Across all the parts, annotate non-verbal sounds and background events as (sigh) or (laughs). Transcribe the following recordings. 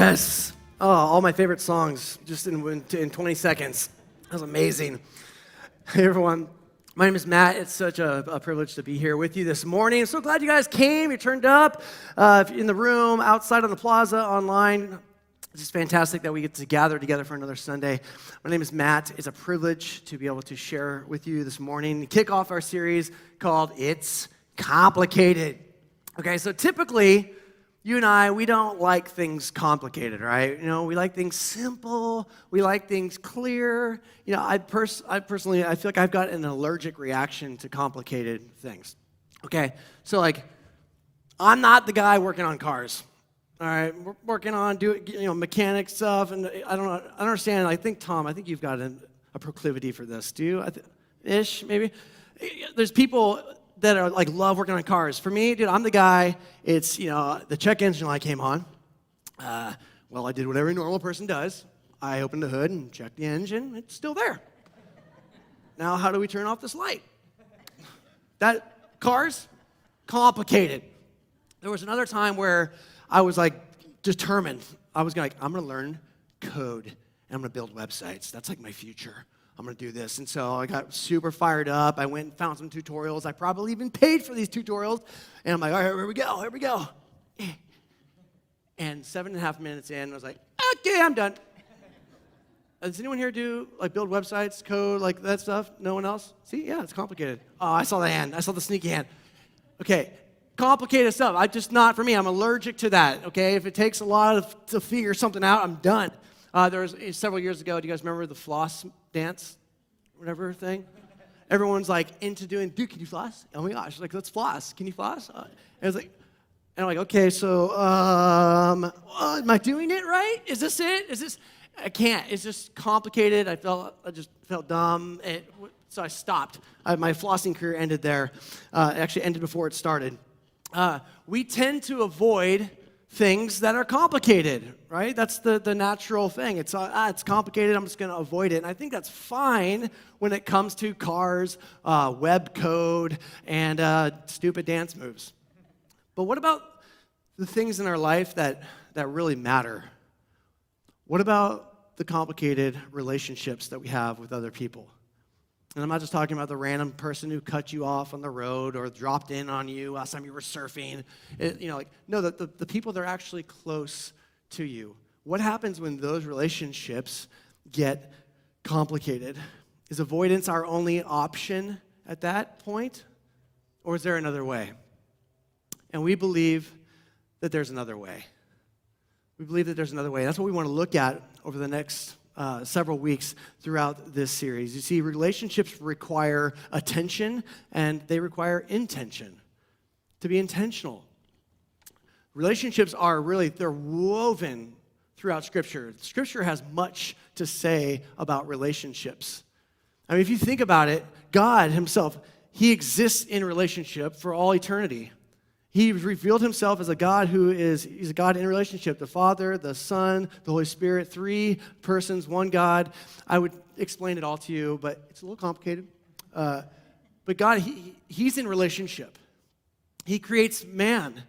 Yes. Oh, all my favorite songs just in, in 20 seconds. That was amazing. (laughs) Hey, everyone. My name is Matt. It's such a, a, privilege to be here with you this morning. So glad you guys came. You turned up uh, in the room, outside on the plaza, online. It's just fantastic that we get to gather together for another Sunday. My name is Matt. It's a privilege to be able to share with you this morning, kick off our series called It's Complicated. Okay, so typically, you and I, we don't like things complicated, right? You know, we like things simple. We like things clear. You know, I, pers- I personally, I feel like I've got an allergic reaction to complicated things. Okay, so like, I'm not the guy working on cars. All right, we're working on doing, you know, mechanic stuff, and I don't, know, I understand. I think Tom, I think you've got an, a proclivity for this. Do you? Th- ish, maybe. There's people that are like love working on cars. For me, dude, I'm the guy. It's you know the check engine light came on. Uh, well, I did what every normal person does. I opened the hood and checked the engine. It's still there. Now, how do we turn off this light? That cars complicated. There was another time where I was like determined. I was like, I'm gonna learn code and I'm gonna build websites. That's like my future. I'm going to do this. And so I got super fired up. I went and found some tutorials. I probably even paid for these tutorials. And I'm like, all right, here we go, here we go. And seven and a half minutes in, I was like, okay, I'm done. Does anyone here do like build websites, code, like that stuff? No one else? See, yeah, it's complicated. Oh, I saw the hand. I saw the sneaky hand. Okay, complicated stuff. I just not for me. I'm allergic to that. Okay, if it takes a lot of, to figure something out, I'm done. Uh, there was eh, several years ago. Do you guys remember the floss dance, whatever thing? Everyone's like into doing. Dude, can you floss? Oh my gosh! Like, let's floss. Can you floss? Uh, and was like, and I'm like, okay, so um, uh, am I doing it right? Is this it? Is this? I can't. It's just complicated. I felt. I just felt dumb. It, so I stopped. I, my flossing career ended there. Uh, actually ended before it started. Uh, we tend to avoid things that are complicated, right? That's the, the natural thing. It's, uh, ah, it's complicated, I'm just going to avoid it. And I think that's fine when it comes to cars, uh, web code, and uh, stupid dance moves. But what about the things in our life that, that really matter? What about the complicated relationships that we have with other people? And I'm not just talking about the random person who cut you off on the road or dropped in on you last time you were surfing. It, you know, like, no, the, the, the people that are actually close to you. What happens when those relationships get complicated? Is avoidance our only option at that point? Or is there another way? And we believe that there's another way. We believe that there's another way. That's what we want to look at over the next uh, several weeks throughout this series. You see, relationships require attention and they require intention. To be intentional. Relationships are really, they're woven throughout Scripture. Scripture has much to say about relationships. I mean, if you think about it, God Himself, He exists in relationship for all eternity. He revealed himself as a God who is, he's a God in relationship. The Father, the Son, the Holy Spirit, three persons, one God. I would explain it all to you, but it's a little complicated. Uh, but God, he, he's in relationship. He creates man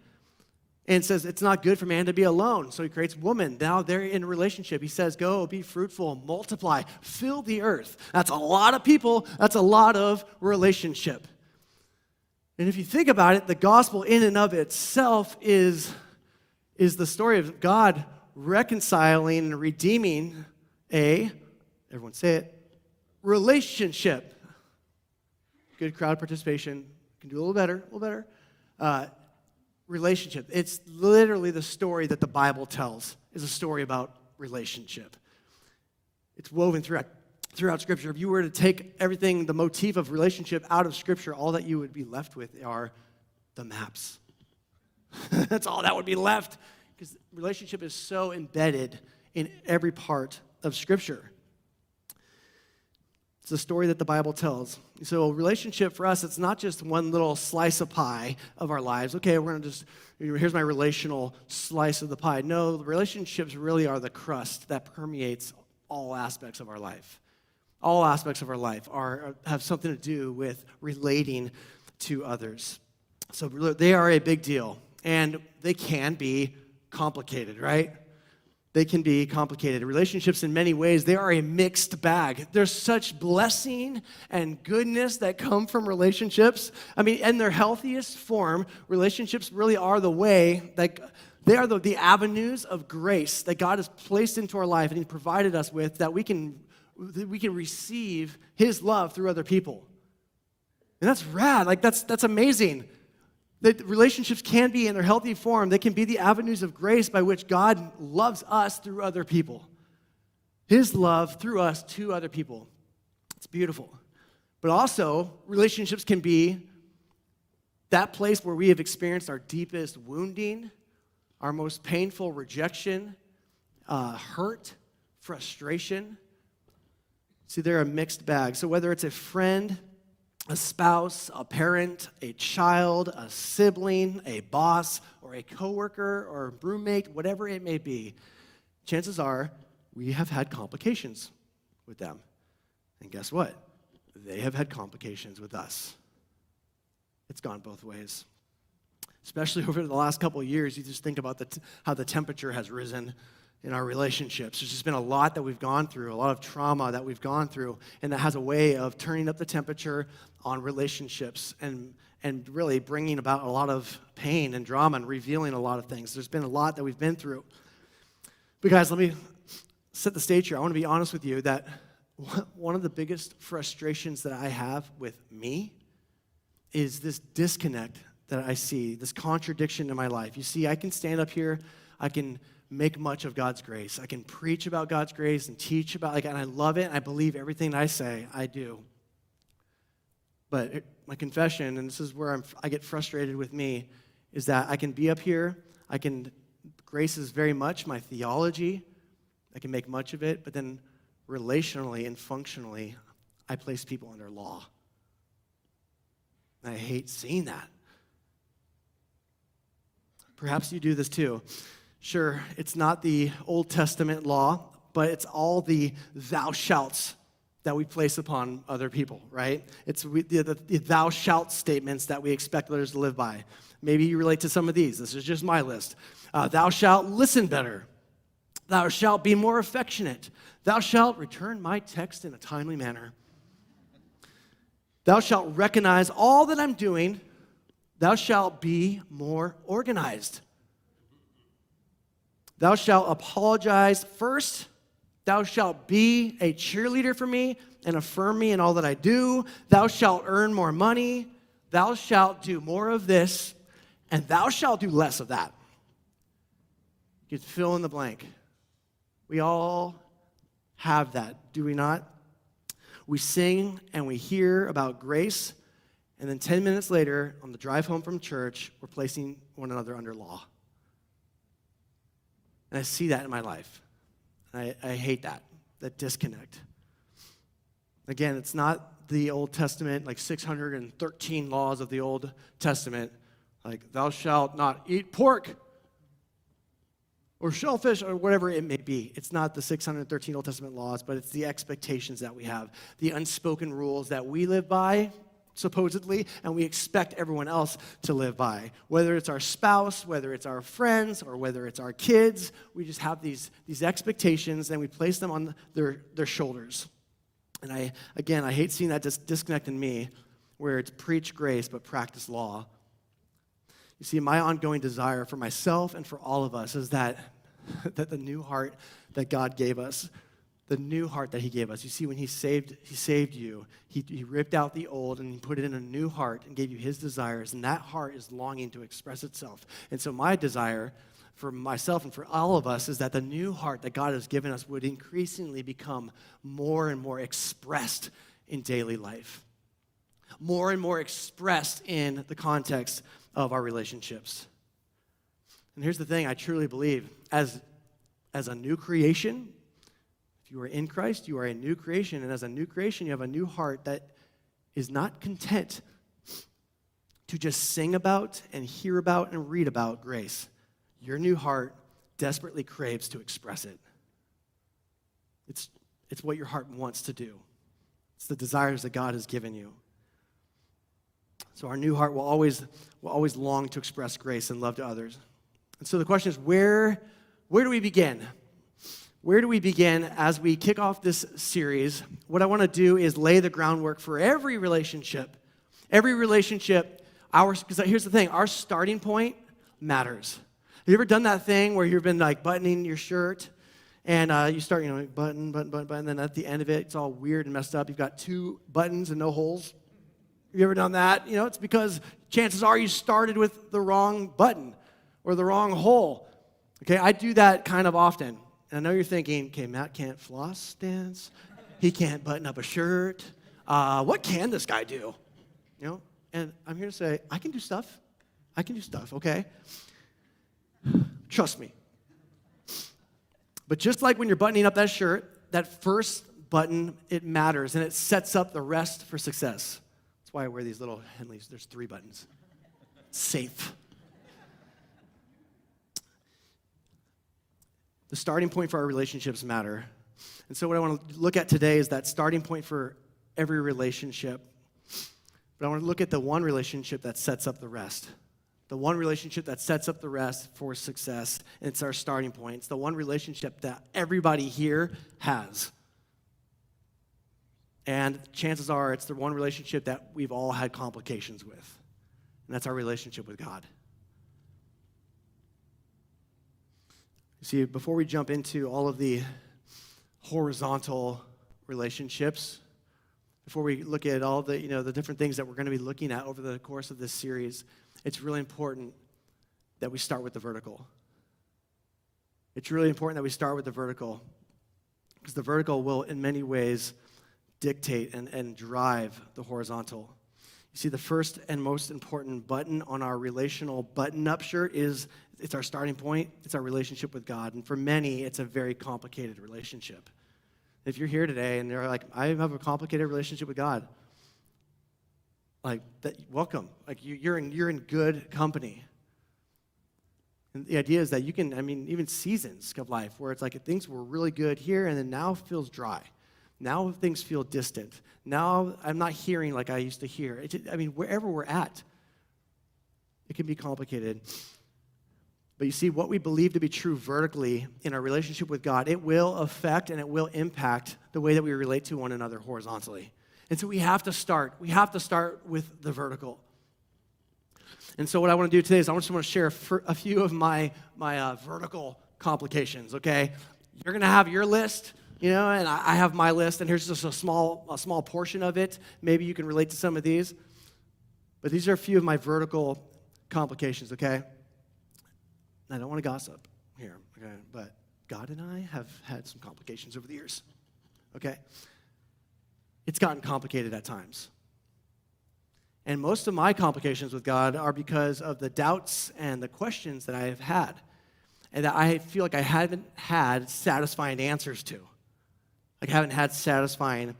and says it's not good for man to be alone. So he creates woman. Now they're in relationship. He says, Go, be fruitful, multiply, fill the earth. That's a lot of people. That's a lot of relationship. And if you think about it, the gospel in and of itself is, is the story of God reconciling and redeeming a, everyone say it, relationship. Good crowd participation. Can do a little better, a little better. Uh, relationship. It's literally the story that the Bible tells, is a story about relationship. It's woven throughout throughout Scripture, if you were to take everything, the motif of relationship out of Scripture, all that you would be left with are the maps. (laughs) That's all that would be left because relationship is so embedded in every part of Scripture. It's the story that the Bible tells. So, relationship for us, it's not just one little slice of pie of our lives. Okay, we're going to just, here's my relational slice of the pie. No, relationships really are the crust that permeates all aspects of our life all aspects of our life are, have something to do with relating to others. So they are a big deal, and they can be complicated, right? they can be complicated. Relationships, in many ways, they are a mixed bag. There's such blessing and goodness that come from relationships. I mean, in their healthiest form, relationships really are the way that they are the, the avenues of grace that God has placed into our life and He provided us with that we can, that we can receive His love through other people. And that's rad. Like, that's, that's amazing. That relationships can be in their healthy form, they can be the avenues of grace by which God loves us through other people. His love through us to other people. It's beautiful. But also, relationships can be that place where we have experienced our deepest wounding, our most painful rejection, uh, hurt, frustration. See, they're a mixed bag. So, whether it's a friend, a spouse, a parent, a child, a sibling, a boss, or a coworker or a roommate, whatever it may be, chances are we have had complications with them. And guess what? They have had complications with us. It's gone both ways. Especially (laughs) over the last couple of years, you just think about the t- how the temperature has risen in our relationships. There's just been a lot that we've gone through, a lot of trauma that we've gone through, and that has a way of turning up the temperature on relationships and, and really bringing about a lot of pain and drama and revealing a lot of things. There's been a lot that we've been through. But, guys, let me set the stage here. I want to be honest with you that (laughs) one of the biggest frustrations that I have with me is this disconnect that I see, this contradiction in my life. You see, I can stand up here, I can make much of God's grace. I can preach about God's grace and teach about like and I love it. I believe everything I say. I do. But it, my confession, and this is where I'm, I get frustrated with me, is that I can be up here. I can grace is very much my theology. I can make much of it, but then relationally and functionally, I place people under law. And I hate seeing that. Perhaps you do this too. Sure, it's not the Old Testament law, but it's all the thou shalt that we place upon other people, right? It's the, the, the, thou shalt statements that we expect others to live by. Maybe you relate to some of these. This is just my list. Uh, thou shalt listen better. Thou shalt be more affectionate. Thou shalt return my text in a timely manner. Thou shalt recognize all that I'm doing. Thou shalt be more organized. Thou shalt apologize first. Thou shalt be a cheerleader for me and affirm me in all that I do. Thou shalt earn more money. Thou shalt do more of this, and thou shalt do less of that. You can fill in the blank. We all have that, do we not? We sing and we hear about grace, and then 10 minutes later, on the drive home from church, we're placing one another under law. And I see that in my life. I, I hate that, that disconnect. Again, it's not the Old Testament, like 613 laws of the Old Testament, like, thou shalt not eat pork or shellfish or whatever it may be. It's not the 613 Old Testament laws, but it's the expectations that we have, the unspoken rules that we live by supposedly, and we expect everyone else to live by. Whether it's our spouse, whether it's our friends, or whether it's our kids, we just have these, these expectations and we place them on their, their shoulders. And I, again, I hate seeing that dis- disconnect in me where it's preach grace but practice law. You see, my ongoing desire for myself and for all of us is that, (laughs) that the new heart that God gave us the new heart that he gave us. You see, when he saved, he saved you, he, he ripped out the old and he put it in a new heart and gave you his desires. And that heart is longing to express itself. And so my desire for myself and for all of us is that the new heart that God has given us would increasingly become more and more expressed in daily life. More and more expressed in the context of our relationships. And here's the thing I truly believe as, as a new creation, you are in Christ, you are a new creation. And as a new creation, you have a new heart that is not content to just sing about and hear about and read about grace. Your new heart desperately craves to express it. It's, it's what your heart wants to do, it's the desires that God has given you. So our new heart will always, will always long to express grace and love to others. And so the question is where, where do we begin? Where do we begin as we kick off this series? What I want to do is lay the groundwork for every relationship. Every relationship, our because here's the thing, our starting point matters. Have you ever done that thing where you've been like buttoning your shirt and uh, you start, you know, button, button, button, button, and then at the end of it, it's all weird and messed up. You've got two buttons and no holes. Have you ever done that? You know, it's because chances are you started with the wrong button or the wrong hole. Okay, I do that kind of often. I know you're thinking, okay, Matt can't floss dance. He can't button up a shirt. Uh, what can this guy do? You know, and I'm here to say, I can do stuff. I can do stuff, okay? Trust me. But just like when you're buttoning up that shirt, that first button, it matters and it sets up the rest for success. That's why I wear these little Henleys. There's three buttons. Safe. The starting point for our relationships matter. And so, what I want to look at today is that starting point for every relationship. But I want to look at the one relationship that sets up the rest. The one relationship that sets up the rest for success. And it's our starting point. It's the one relationship that everybody here has. And chances are it's the one relationship that we've all had complications with. And that's our relationship with God. See, before we jump into all of the horizontal relationships, before we look at all the, you know, the different things that we're going to be looking at over the course of this series, it's really important that we start with the vertical. It's really important that we start with the vertical because the vertical will, in many ways, dictate and, and drive the horizontal. You see, the first and most important button on our relational button up shirt is it's our starting point, it's our relationship with God. And for many, it's a very complicated relationship. If you're here today and you're like, I have a complicated relationship with God, like, that, welcome. Like, you, you're, in, you're in good company. And the idea is that you can, I mean, even seasons of life where it's like things were really good here and then now feels dry. Now things feel distant. Now I'm not hearing like I used to hear. It, I mean, wherever we're at, it can be complicated. But you see, what we believe to be true vertically in our relationship with God, it will affect and it will impact the way that we relate to one another horizontally. And so we have to start. We have to start with the vertical. And so what I want to do today is I just want to share a few of my, my uh, vertical complications, okay? You're going to have your list you know, and I have my list, and here's just a small, a small portion of it. Maybe you can relate to some of these. But these are a few of my vertical complications, okay? I don't want to gossip here, okay? But God and I have had some complications over the years, okay? It's gotten complicated at times. And most of my complications with God are because of the doubts and the questions that I have had and that I feel like I haven't had satisfying answers to like haven't had satisfying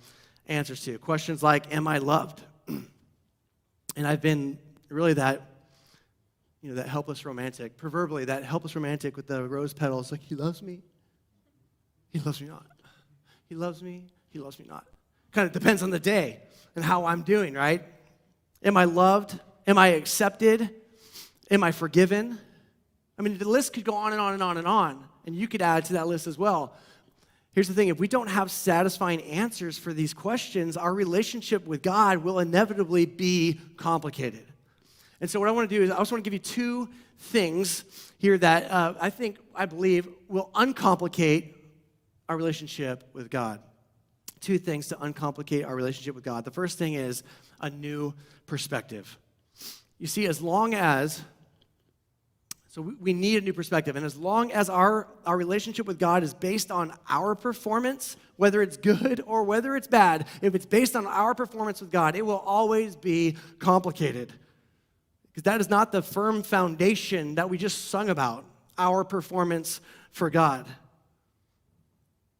answers to. Questions like, Am I loved? (clears throat) and I've been really that, you know, that helpless romantic, proverbially, that helpless romantic with the rose petals, like, He loves me. He loves me not. He loves me. He loves me not. Kind of depends on the day and how I'm doing, right? Am I loved? Am I accepted? Am I forgiven? I mean, the list could go on and on and on and on, and you could add to that list as well. Here's the thing if we don't have satisfying answers for these questions, our relationship with God will inevitably be complicated. And so, what I want to do is, I just want to give you two things here that uh, I think, I believe, will uncomplicate our relationship with God. Two things to uncomplicate our relationship with God. The first thing is a new perspective. You see, as long as so we need a new perspective. And as long as our, our relationship with God is based on our performance, whether it's good or whether it's bad, if it's based on our performance with God, it will always be complicated. Because that is not the firm foundation that we just sung about, our performance for God.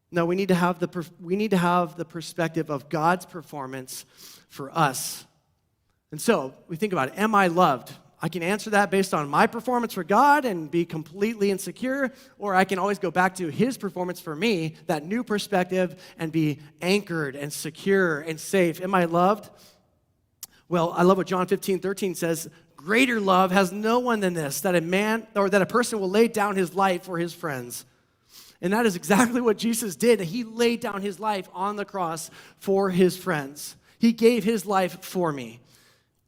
No, we need to have the, we need to have the perspective of God's performance for us. And so we think about it Am I loved? I can answer that based on my performance for God and be completely insecure, or I can always go back to His performance for me, that new perspective, and be anchored and secure and safe. Am I loved? Well, I love what John 15, 13 says. Greater love has no one than this, that a man or that a person will lay down his life for his friends. And that is exactly what Jesus did. He laid down his life on the cross for his friends. He gave his life for me.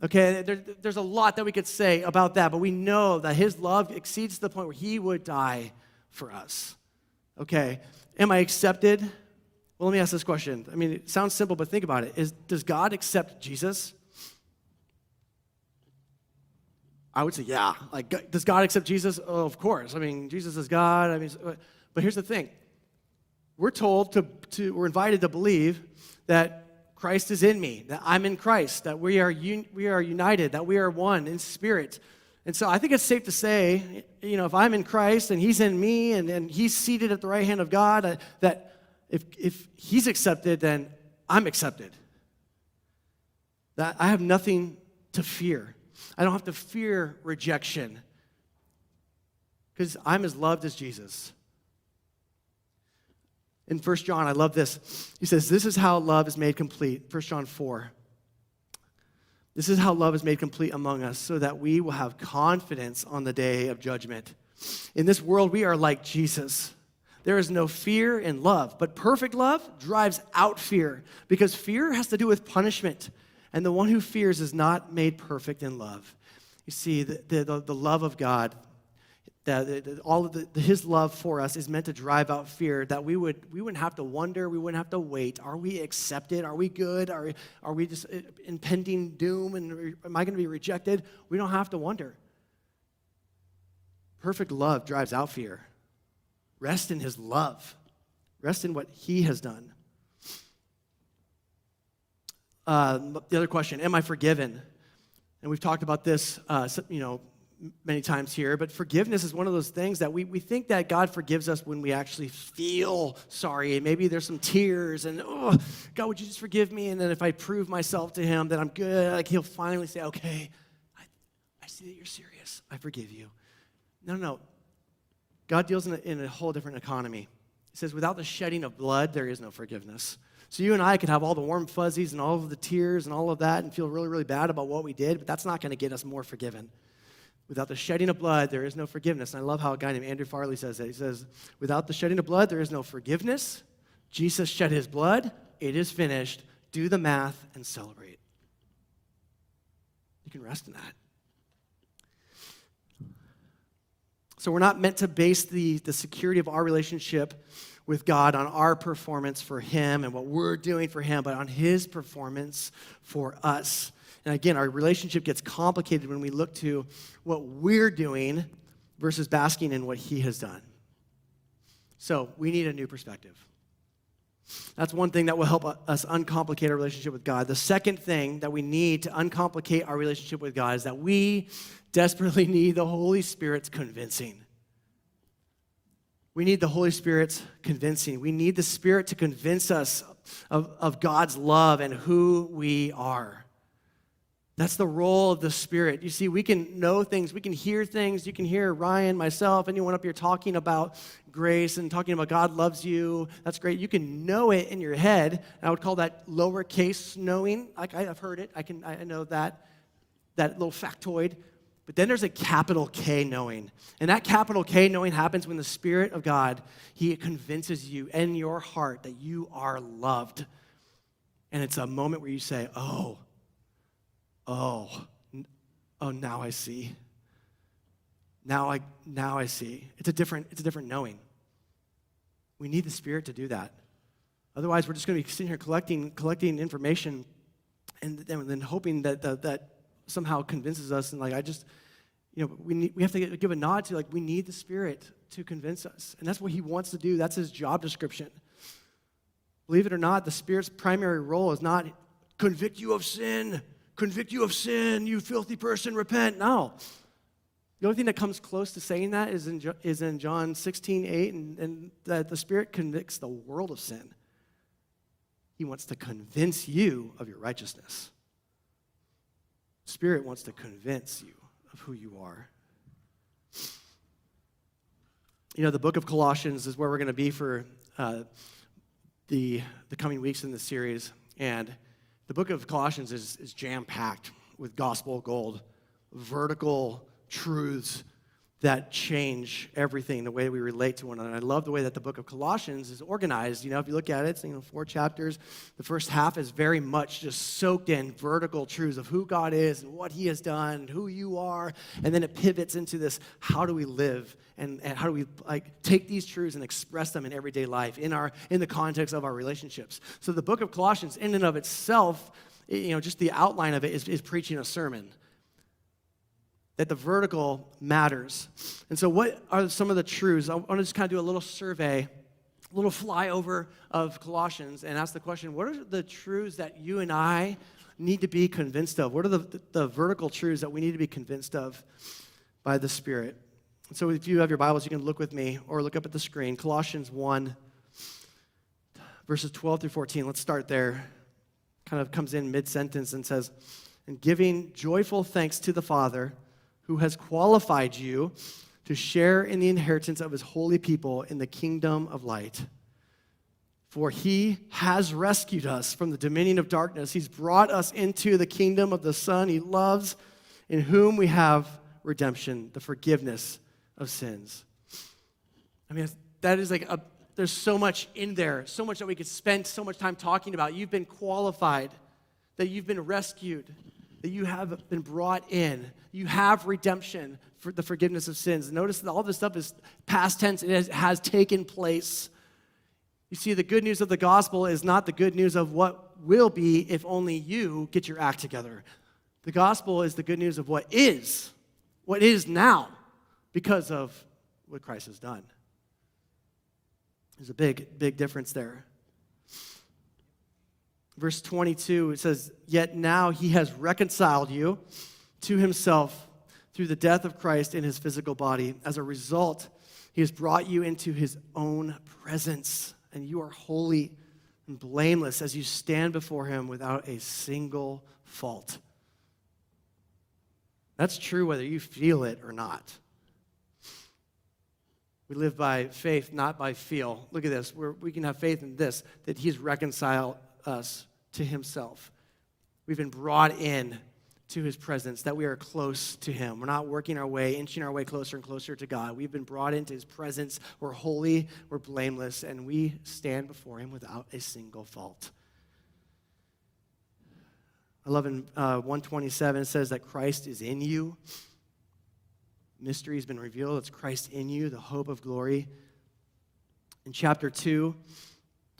Okay, there, there's a lot that we could say about that, but we know that his love exceeds the point where he would die for us. Okay, am I accepted? Well, let me ask this question. I mean, it sounds simple, but think about it. Is, does God accept Jesus? I would say, yeah. Like, does God accept Jesus? Oh, of course. I mean, Jesus is God. I mean, but here's the thing we're told to, to we're invited to believe that Christ is in me, that I'm in Christ, that we are, un, we are united, that we are one in spirit. And so I think it's safe to say, you know, if I'm in Christ and He's in me and, and He's seated at the right hand of God, uh, that if, if He's accepted, then I'm accepted. That I have nothing to fear. I don't have to fear rejection because I'm as loved as Jesus. In 1 John, I love this. He says, This is how love is made complete. 1 John 4. This is how love is made complete among us, so that we will have confidence on the day of judgment. In this world, we are like Jesus. There is no fear in love, but perfect love drives out fear, because fear has to do with punishment, and the one who fears is not made perfect in love. You see, the, the, the love of God that all of the, his love for us is meant to drive out fear that we would we wouldn't have to wonder we wouldn't have to wait. Are we accepted? Are we good? Are, are we just uh, impending doom and am i going to be rejected? We don't have to wonder. Perfect love drives out fear. Rest in his love. Rest in what he has done. Uh, the other question am i forgiven? And we've talked about this uh, you know many times here, but forgiveness is one of those things that we, we think that God forgives us when we actually feel sorry. And maybe there's some tears and, oh, God, would you just forgive me? And then if I prove myself to him that I'm good, like he'll finally say, okay, I, I see that you're serious. I forgive you. No, no, no. God deals in a, in a whole different economy. He says, without the shedding of blood, there is no forgiveness. So you and I could have all the warm fuzzies and all of the tears and all of that and feel really, really bad about what we did, but that's not going to get us more forgiven. Without the shedding of blood, there is no forgiveness. And I love how a guy named Andrew Farley says that. He says, Without the shedding of blood, there is no forgiveness. Jesus shed his blood. It is finished. Do the math and celebrate. You can rest in that. So we're not meant to base the, the security of our relationship with God on our performance for Him and what we're doing for Him, but on His performance for us. And again, our relationship gets complicated when we look to what we're doing versus basking in what He has done. So we need a new perspective. That's one thing that will help us uncomplicate our relationship with God. The second thing that we need to uncomplicate our relationship with God is that we desperately (laughs) need the Holy Spirit's convincing. We need the Holy Spirit's convincing. We need the Spirit to convince us of, of God's love and who we are. That's the role of the Spirit. You see, we can know things, we can hear things. You can hear Ryan, myself, anyone up here talking about grace and talking about God loves you. That's great. You can know it in your head. I would call that lowercase knowing. Like I've heard it. I can I know that that little factoid. But then there's a capital K knowing. And that capital K knowing happens when the Spirit of God, He convinces you in your heart that you are loved. And it's a moment where you say, Oh, oh, oh, now I see. Now I, now I see. It's a different, it's a different knowing. We need the Spirit to do that. Otherwise, we're just going to be sitting here collecting, collecting information and, and then hoping that, that, that somehow convinces us. And like, I just, you know, we, need, we have to give a nod to like, we need the Spirit to convince us. And that's what He wants to do. That's His job description. Believe it or not, the Spirit's primary role is not convict you of sin convict you of sin, you filthy person, repent. No. The only thing that comes close to saying that is in, is in John 16, 8, and, and that the Spirit convicts the world of sin. He wants to convince you of your righteousness. Spirit wants to convince you of who you are. You know, the book of Colossians is where we're going to be for uh, the, the coming weeks in this series. And the book of Colossians is, is jam packed with gospel gold, vertical truths that change everything, the way we relate to one another. I love the way that the book of Colossians is organized. You know, if you look at it, it's you know, four chapters. The first half is very much just soaked in vertical truths of who God is and what He has done, who you are, and then it pivots into this: how do we live and, and how do we like take these truths and express them in everyday life in our in the context of our relationships. So the book of Colossians, in and of itself, you know, just the outline of it is, is preaching a sermon that the vertical matters. And so, what are some of the truths? I want to just kind of do a little survey, a little flyover of Colossians, and ask the question what are the truths that you and I need to be convinced of? What are the, the, vertical truths that we need to be convinced of by the Spirit? So, if you have your Bibles, you can look with me or look up at the screen. Colossians 1, verses 12 through 14. Let's start there. Kind of comes in mid sentence and says, And giving joyful thanks to the Father who has qualified you to share in the inheritance of his holy people in the kingdom of light. For he has rescued us from the dominion of darkness. He's brought us into the kingdom of the Son he loves, in whom we have redemption, the forgiveness of sins. I mean, that is like a, there's so much in there, so much that we could spend so much time talking about. You've been qualified, that you've been rescued, that you have been brought in. You have redemption for the forgiveness of sins. Notice that all this stuff is past tense, it has, has taken place. You see, the good news of the gospel is not the good news of what will be if only you get your act together. The gospel is the good news of what is, what is now, because of what Christ has done. There's a big, big difference there. Verse 22, it says, Yet now he has reconciled you to himself through the death of Christ in his physical body. As a result, he has brought you into his own presence, and you are holy and blameless as you stand before him without a single fault. That's true whether you feel it or not. We live by faith, not by feel. Look at this. We're, we can have faith in this that he's reconciled us to himself. We've been brought in to his presence, that we are close to him. We're not working our way, inching our way closer and closer to God. We've been brought into his presence. We're holy, we're blameless, and we stand before him without a single fault. I love in uh, 127, it says that Christ is in you. Mystery has been revealed. It's Christ in you, the hope of glory. In chapter 2,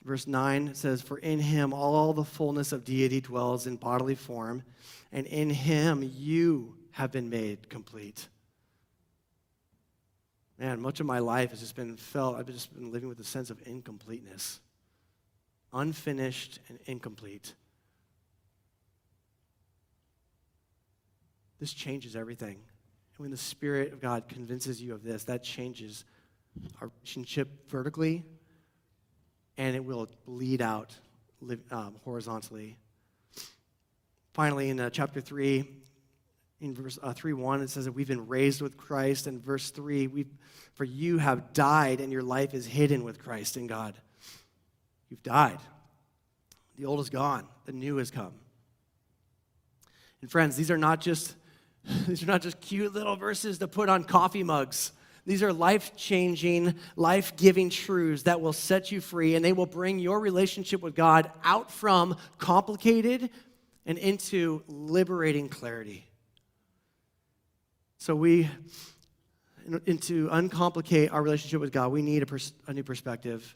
Verse 9 says, For in him all the fullness of deity dwells in bodily form, and in him you have been made complete. Man, much of my life has just been felt, I've just been living with a sense of incompleteness, unfinished and incomplete. This changes everything. And when the Spirit of God convinces you of this, that changes our relationship vertically and it will bleed out um, horizontally. Finally, in uh, chapter 3, in verse uh, 3 1, it says that we've been raised with Christ. And verse 3, we for you have died, and your life is hidden with Christ in God. You've died. The old is gone, the new has come. And friends, these are not just (laughs) these are not just cute little verses to put on coffee mugs. These are life changing, life giving truths that will set you free and they will bring your relationship with God out from complicated and into liberating clarity. So, we, and to uncomplicate our relationship with God, we need a, pers- a new perspective.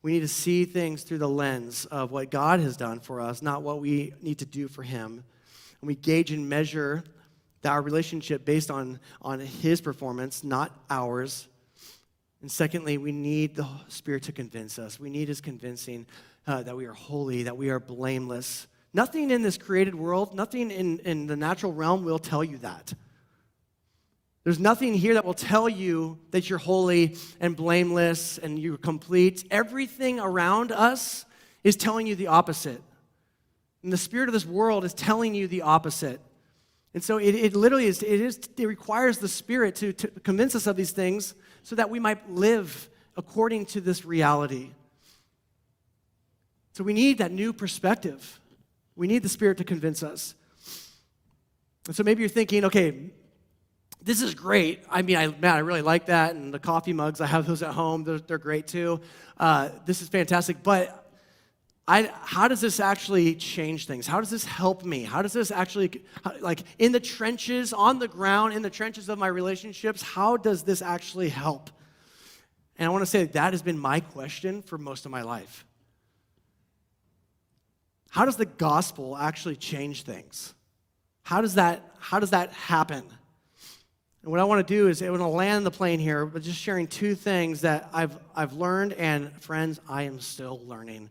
We need to see things through the lens of what God has done for us, not what we need to do for Him. And we gauge and measure that our relationship based on, on his performance, not ours. And secondly, we need the Spirit to convince us. We need his convincing uh, that we are holy, that we are blameless. Nothing in this created world, nothing in, in the natural realm will tell you that. There's nothing here that will tell you that you're holy and blameless and you're complete. Everything around us is telling you the opposite. And the spirit of this world is telling you the opposite. And so it, it literally is it, is, it requires the Spirit to, to convince us of these things so that we might live according to this reality. So we need that new perspective. We need the Spirit to convince us. And so maybe you're thinking, okay, this is great. I mean, I, man, I really like that. And the coffee mugs, I have those at home. They're, they're great too. Uh, this is fantastic. But I, how does this actually change things? How does this help me? How does this actually, like in the trenches, on the ground, in the trenches of my relationships, how does this actually help? And I want to say that, that has been my question for most of my life. How does the gospel actually change things? How does that, how does that happen? And what I want to do is I want to land the plane here, but just sharing two things that I've, I've learned, and friends, I am still learning.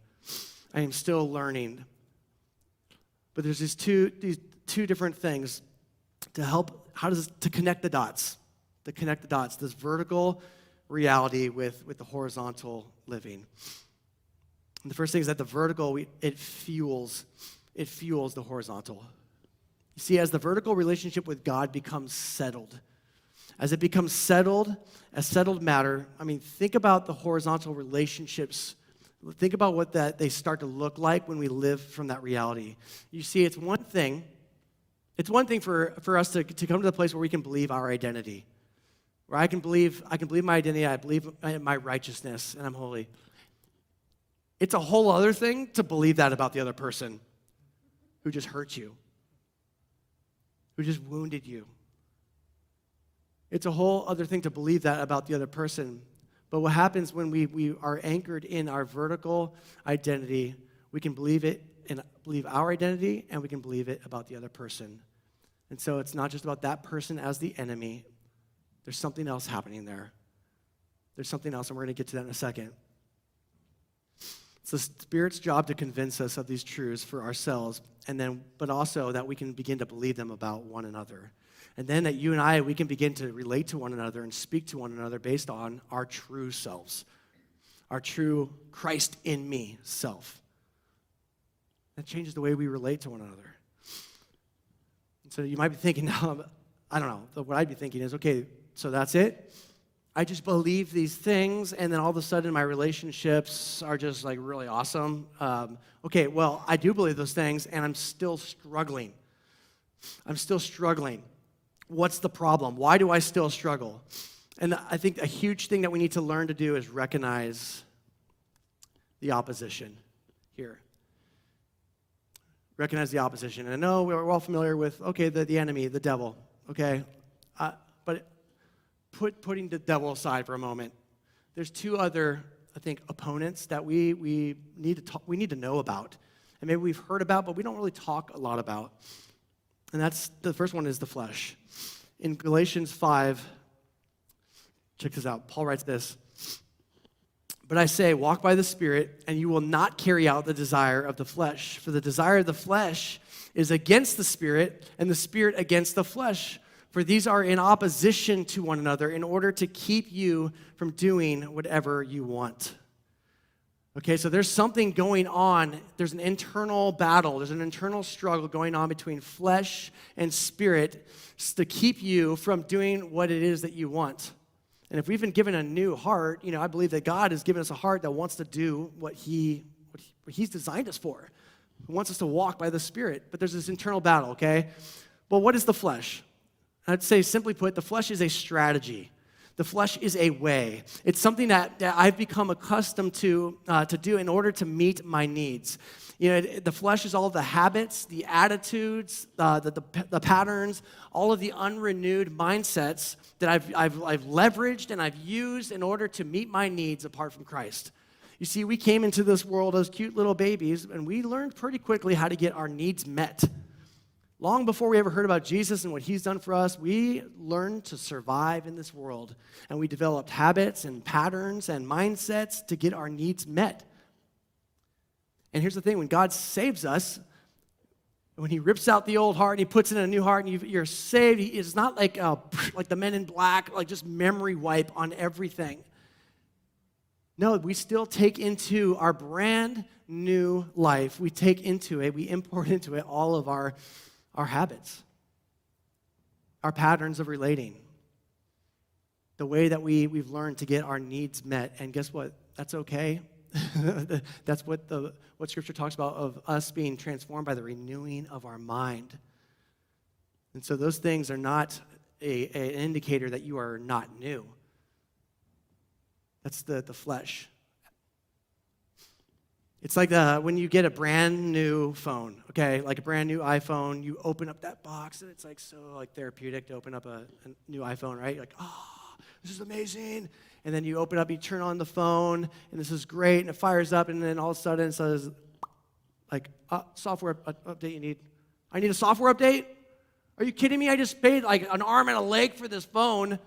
I am still learning. But there's these two, these two different things to help, how does to connect the dots, to connect the dots, this vertical reality with, with the horizontal living. And the first thing is that the vertical, we, it fuels, it fuels the horizontal. You see, as the vertical relationship with God becomes settled, as it becomes settled, a settled matter, I mean, think about the horizontal relationships Think about what that they start to look like when we live from that reality. You see, it's one thing, it's one thing for, for us to, to come to the place where we can believe our identity. Where I can believe, I can believe my identity, I believe in my righteousness, and I'm holy. It's a whole other thing to believe that about the other person who just hurt you, who just wounded you. It's a whole other thing to believe that about the other person but what happens when we, we are anchored in our vertical identity, we can believe it and believe our identity, and we can believe it about the other person. And so it's not just about that person as the enemy, there's something else happening there. There's something else, and we're going to get to that in a second. It's the Spirit's job to convince us of these truths for ourselves, and then, but also that we can begin to believe them about one another. And then that you and I, we can begin to relate to one another and speak to one another based on our true selves, our true Christ in me self. That changes the way we relate to one another. So you might be thinking (laughs) I don't know, what I'd be thinking is, okay, so that's it? I just believe these things, and then all of a sudden my relationships are just like really awesome. Um, okay, well, I do believe those things, and I'm still struggling. I'm still struggling what's the problem? Why do I still struggle? And I think a huge thing that we need to learn to do is recognize the opposition here. Recognize the opposition. And I know we're all familiar with, okay, the, the enemy, the devil, okay? Uh, but put, putting the devil aside for a moment, there's two other, I think, opponents that we, we, need to talk, we need to know about. And maybe we've heard about, but we don't really talk a lot about. And that's the first one is the flesh. In Galatians 5, check this out. Paul writes this But I say, walk by the Spirit, and you will not carry out the desire of the flesh. For the desire of the flesh is against the Spirit, and the Spirit against the flesh. For these are in opposition to one another in order to keep you from doing whatever you want. Okay, so there's something going on. There's an internal battle, there's an internal struggle going on between flesh and spirit to keep you from doing what it is that you want. And if we've been given a new heart, you know, I believe that God has given us a heart that wants to do what He what, he, what He's designed us for. He wants us to walk by the Spirit. But there's this internal battle, okay? Well, what is the flesh? I'd say, simply put, the flesh is a strategy. The flesh is a way. It's something that, that I've become accustomed to, uh, to do in order to meet my needs. You know, it, the flesh is all the habits, the attitudes, uh, the, the, the, patterns, all of the unrenewed mindsets that I've, I've, I've leveraged and I've used in order to meet my needs apart from Christ. You see, we came into this world as cute little babies, and we learned pretty quickly how to get our needs met. Long before we ever heard about Jesus and what he's done for us, we learned to survive in this world. And we developed habits and patterns and mindsets to get our needs met. And here's the thing when God saves us, when he rips out the old heart and he puts in a new heart and you are saved, it's not like, uh, (laughs) like the men in black, like just memory wipe on everything. No, we still take into our brand new life, we take into it, we import into it all of our our habits, our patterns of relating, the way that we, we've learned to get our needs met. And guess what? That's okay. (laughs) That's what, the, what Scripture talks about of us being transformed by the renewing of our mind. And so those things are not a, a, an indicator that you are not new. That's the, the flesh. It's like the, when you get a brand new phone, okay, like a brand new iPhone, you open up that box and it's like so like therapeutic to open up a, a new iPhone, right? You're like, oh, this is amazing. And then you open up, you turn on the phone, and this is great, and it fires up, and then all of a sudden it says, like, uh, software update you need. I need a software update? Are you kidding me? I just paid like an arm and a leg for this phone,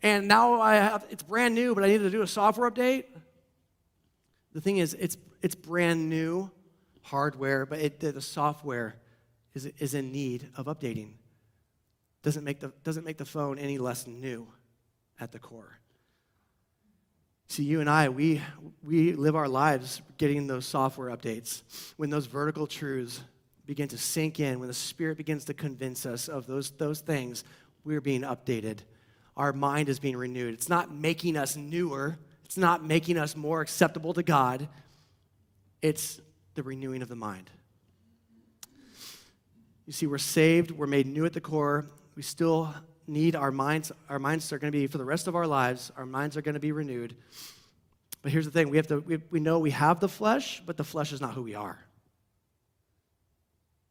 and now I have, it's brand new, but I need to do a software update? The thing is, it's, it's brand new hardware, but it, the, software is, is in need of updating. Doesn't make, the, doesn't make the phone any less new at the core. See, you and I, we, we live our lives getting those software updates. When those vertical truths begin to sink in, when the Spirit begins to convince us of those, those things, we're being updated. Our mind is being renewed. It's not making us newer, it's not making us more acceptable to God. It's the renewing of the mind. You see, we're saved, we're made new at the core. We still need our minds, our minds are going to be, for the rest of our lives, our minds are going to be renewed. But here's the thing we, have to, we, we know we have the flesh, but the flesh is not who we are.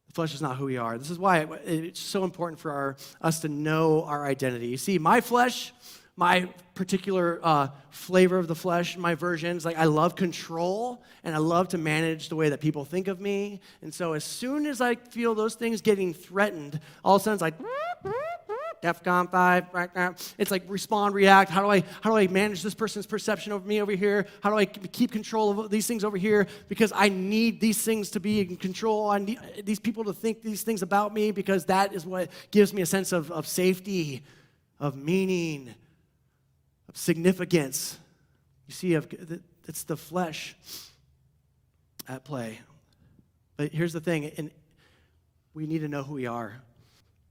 The flesh is not who we are. This is why it's so important for our, us to know our identity. You see, my flesh, my particular uh, flavor of the flesh, my versions. Like, I love control and I love to manage the way that people think of me. And so, as soon as I feel those things getting threatened, all of a sudden it's like, DEFCON 5, it's like respond, react. How do, I, how do I manage this person's perception of me over here? How do I keep control of these things over here? Because I need these things to be in control. I need these people to think these things about me because that is what gives me a sense of, of safety, of meaning, of significance. You see, it's the flesh at play. But here's the thing, and we need to know who we are.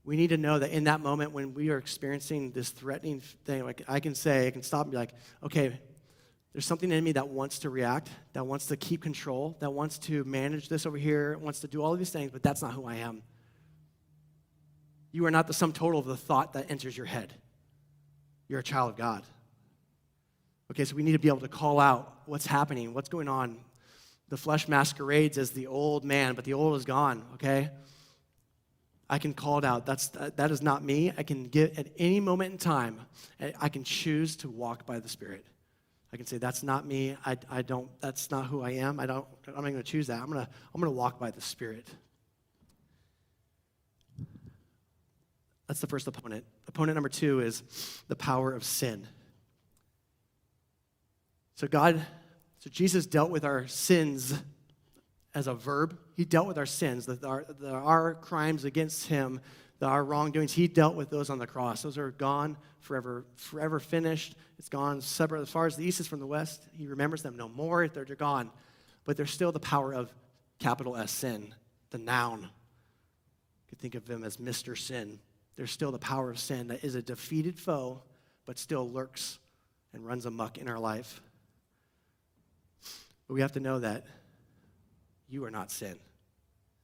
We need to know that in that moment when we are experiencing this threatening thing, like I can say, I can stop and be like, okay, there's something in me that wants to react, that wants to keep control, that wants to manage this over here, wants to do all of these things, but that's not who I am. You are not the sum total of the thought that enters your head. You're a child of God. Okay, so we need to be able to call out what's happening, what's going on. The flesh masquerades as the old man, but the old is gone, okay? I can call it out. That's, that is not me. I can get at any moment in time, I can choose to walk by the Spirit. I can say, that's not me. I, I don't, that's not who I am. I don't, I'm not going to choose that. I'm going to, I'm going to walk by the Spirit. That's the first opponent. Opponent number two is the power of sin. So God, so Jesus dealt with our sins as a verb. He dealt with our sins, the, our, the, our crimes against him, the, our wrongdoings. He dealt with those on the cross. Those are gone forever, forever finished. It's gone separate as far as the east is from the west. He remembers them no more. They're, they're gone. But there's still the power of capital S sin, the noun. You could think of him as Mr. Sin. There's still the power of sin that is a defeated foe, but still lurks and runs amuck in our life. But we have to know that you are not sin. In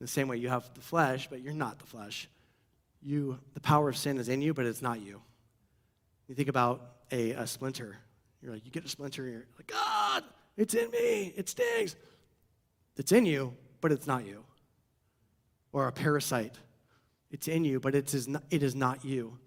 the same way, you have the flesh, but you're not the flesh. You, the power of sin is in you, but it's not you. You think about a, a splinter. You're like, you get a splinter, and you're like, God, it's in me. It stings. It's in you, but it's not you. Or a parasite. It's in you, but it is not, it is not you.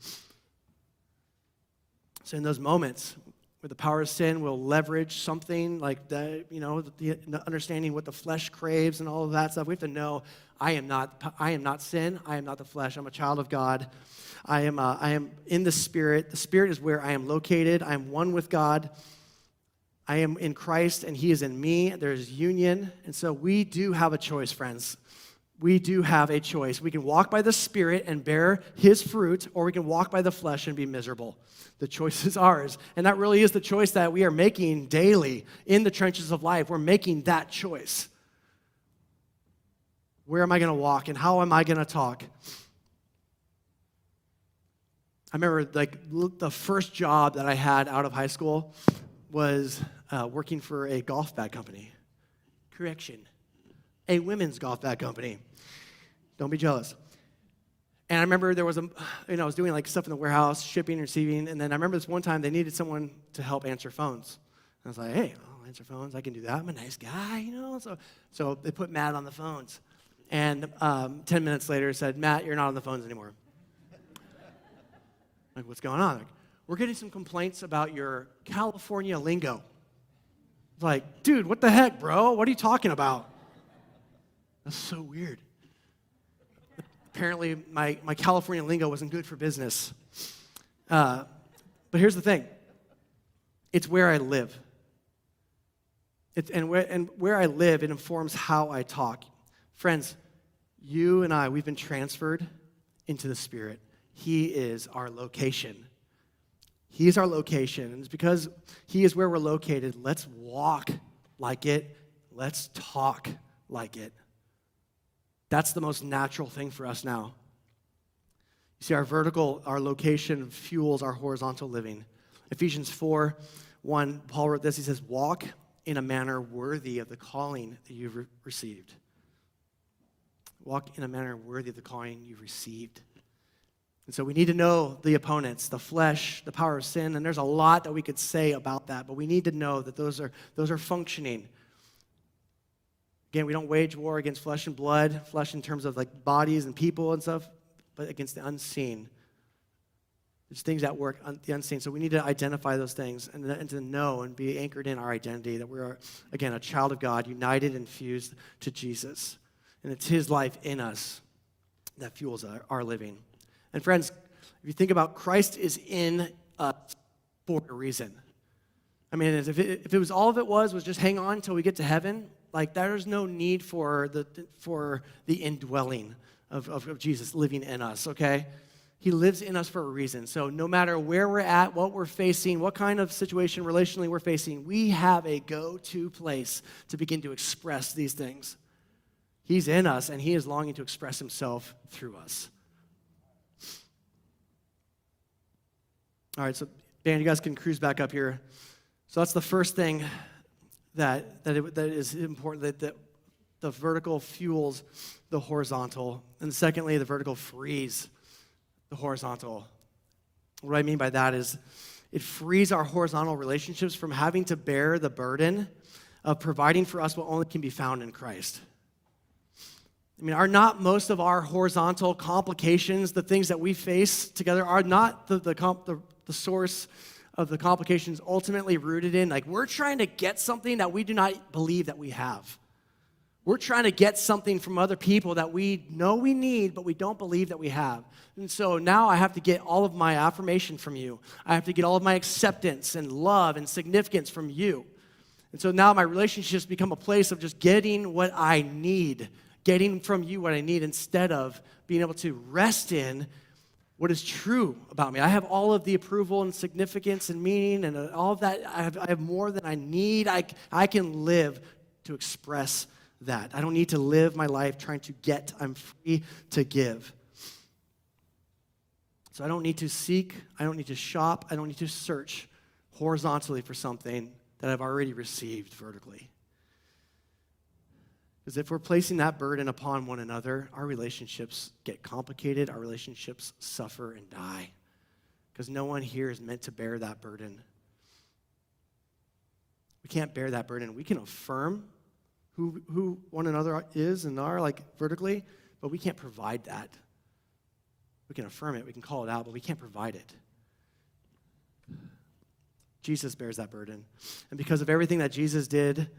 So in those moments where the power of sin will leverage something like that, you know, the, understanding what the flesh craves and all of that stuff. We have to know I am not, I am not sin. I am not the flesh. I'm a child of God. I am, uh, I am in the Spirit. The Spirit is where I am located. I am one with God. I am in Christ and He is in me. There's union. And so we do have a choice, friends we do have a choice. We can walk by the Spirit and bear His fruit, or we can walk by the flesh and be miserable. The choice (laughs) is ours. And that really is the choice that we are making daily in the trenches of life. We're making that choice. Where am I going to walk and how am I going to talk? I remember like the first job that I had out of high school was uh, working for a golf bag company. Correction, a women's golf bag company. Don't be jealous. And I remember there was a, you know, I was doing like stuff in the warehouse, shipping, receiving, and then I remember this one time they needed someone to help answer phones. And I was like, hey, I'll answer phones. I can do that. I'm a nice guy, you know. So, so they put Matt on the phones, and um, ten minutes later said, Matt, you're not on the phones anymore. like, what's going on? Like, we're getting some complaints about your California lingo. Like, dude, what the heck, bro? What are you talking about? That's so weird apparently my, my California lingo wasn't good for business. Uh, but here's the thing it's where I live. It's, and, where, and where I live, it informs how I talk. Friends, you and I, we've been transferred into the Spirit. He is our location. He is our location. And it's because He is where we're located. Let's walk like it. Let's talk like it. That's the most natural thing for us now. You see, our vertical, our location fuels our horizontal living. Ephesians 4 1, Paul wrote this. He says, Walk in a manner worthy of the calling that you've re- received. Walk in a manner worthy of the calling you've received. And so we need to know the opponents, the flesh, the power of sin, and there's a lot that we could say about that, but we need to know that those are, those are functioning. Again, we don't wage war against flesh and blood, flesh in terms of like bodies and people and stuff, but against the unseen. There's things that work, on the unseen. So we need to identify those things and, and to know and be anchored in our identity that we're, again, a child of God, united and fused to Jesus. And it's His life in us that fuels our, our living. And friends, if you think about Christ is in us for a reason. I mean, if it, if it was all of it was, was just hang on until we get to heaven, like there's no need for the, for the indwelling of, of, of Jesus living in us, okay? He lives in us for a reason. So no matter where we're at, what we're facing, what kind of situation relationally we're facing, we have a go-to place to begin to express these things. He's in us and he is longing to express himself through us. All right, so Dan, you guys can cruise back up here. So that's the first thing that, that, it, that is important, that, that the vertical fuels the horizontal. And secondly, the vertical frees the horizontal. What I mean by that is it frees our horizontal relationships from having to bear the burden of providing for us what only can be found in Christ. I mean, are not most of our horizontal complications, the things that we face together, are not the, the, the, the source of the complications ultimately rooted in like we're trying to get something that we do not believe that we have. We're trying to get something from other people that we know we need, but we don't believe that we have. And so now I have to get all of my affirmation from you. I have to get all of my acceptance and love and significance from you. And so now my relationships become a place of just getting what I need, getting from you what I need, instead of being able to rest in what is true about me. I have all of the approval and significance and meaning and all of that. I have, I have more than I need. I, I can live to express that. I don't need to live my life trying to get, I'm free to give. So I don't need to seek, I don't need to shop, I don't need to search horizontally for something that I've already received vertically. Because if we're placing that burden upon one another, our relationships get complicated, our relationships suffer and die. Because no one here is meant to bear that burden. We can't bear that burden. We can affirm who, who one another is and are, like vertically, but we can't provide that. We can affirm it, we can call it out, but we can't provide it. Jesus bears that burden. And because of everything that Jesus did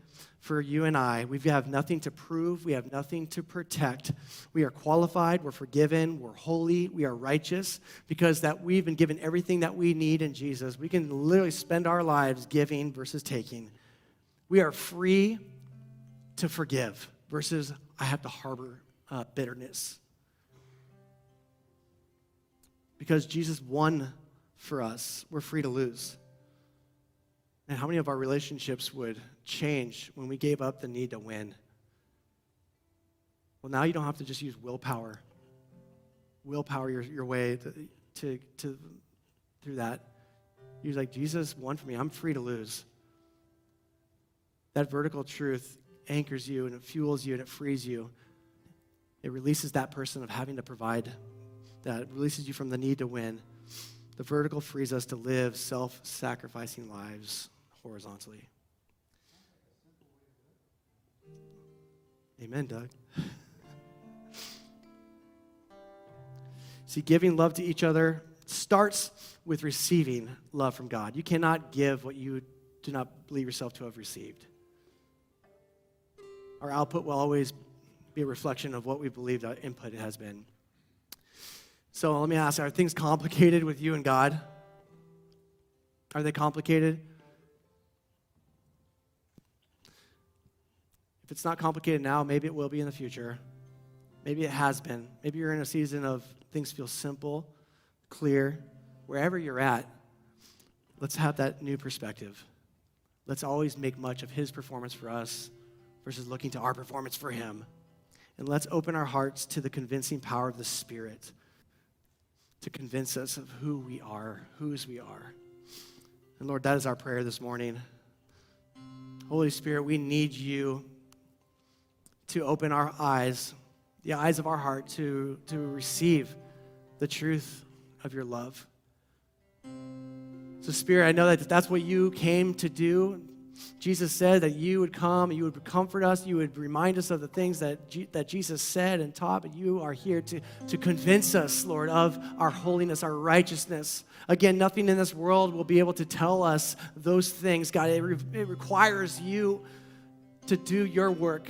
for you and I, we have nothing to prove, we have nothing to protect. We are qualified, we're forgiven, we're holy, we are righteous because that we've been given everything that we need in Jesus. We can literally spend our lives giving versus taking. We are free to forgive versus I have to harbor uh, bitterness. Because Jesus won for us, we're free to lose. And how many of our relationships would change when we gave up the need to win? Well, now you don't have to just use willpower, willpower your, your way to, to, to, through that. You're like, Jesus won for me. I'm free to lose. That vertical truth anchors you and it fuels you and it frees you. It releases that person of having to provide that releases you from the need to win. The vertical frees us to live self sacrificing lives horizontally. Amen, Doug. See, giving love to each other starts with receiving love from God. You cannot give what you do not believe yourself to have received. Our output will always be a reflection of what we believe our input has been. So let me ask are things complicated with you and God? Are they complicated? If it's not complicated now, maybe it will be in the future. Maybe it has been. Maybe you're in a season of things feel simple, clear. Wherever you're at, let's have that new perspective. Let's always make much of His performance for us versus looking to our performance for Him. And let's open our hearts to the convincing power of the Spirit to convince us of who we are, whose we are. And Lord, that is our prayer this morning. Holy Spirit, we need you to open our eyes, the eyes of our heart, to, to receive the truth of your love. So, Spirit, I know that that's what you came to do. Jesus said that you would come, you would comfort us, you would remind us of the things that, G- that Jesus said and taught, but you are here to, to convince us, Lord, of our holiness, our righteousness. Again, nothing in this world will be able to tell us those things. God, it, re- it requires you to do your work.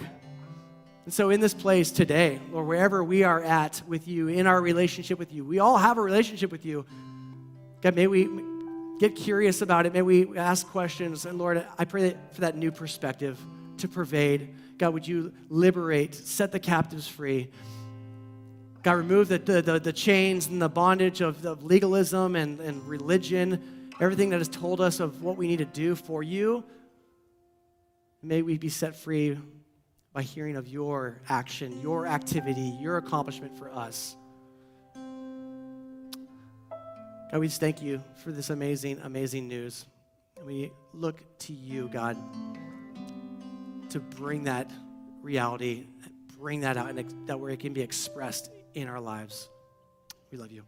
And so, in this place today, or wherever we are at with you, in our relationship with you, we all have a relationship with you. God, may we get curious about it. May we ask questions. And Lord, I pray for that new perspective to pervade. God, would you liberate, set the captives free? God, remove the, the, the, chains and the bondage of, of legalism and, and religion, everything that has told us of what we need to do for you. May we be set free by hearing of your action, your activity, your accomplishment for us. God, we just thank you for this amazing, amazing news. And we look to you, God, to bring that reality, bring that out, and that where it can be expressed in our lives. We love you.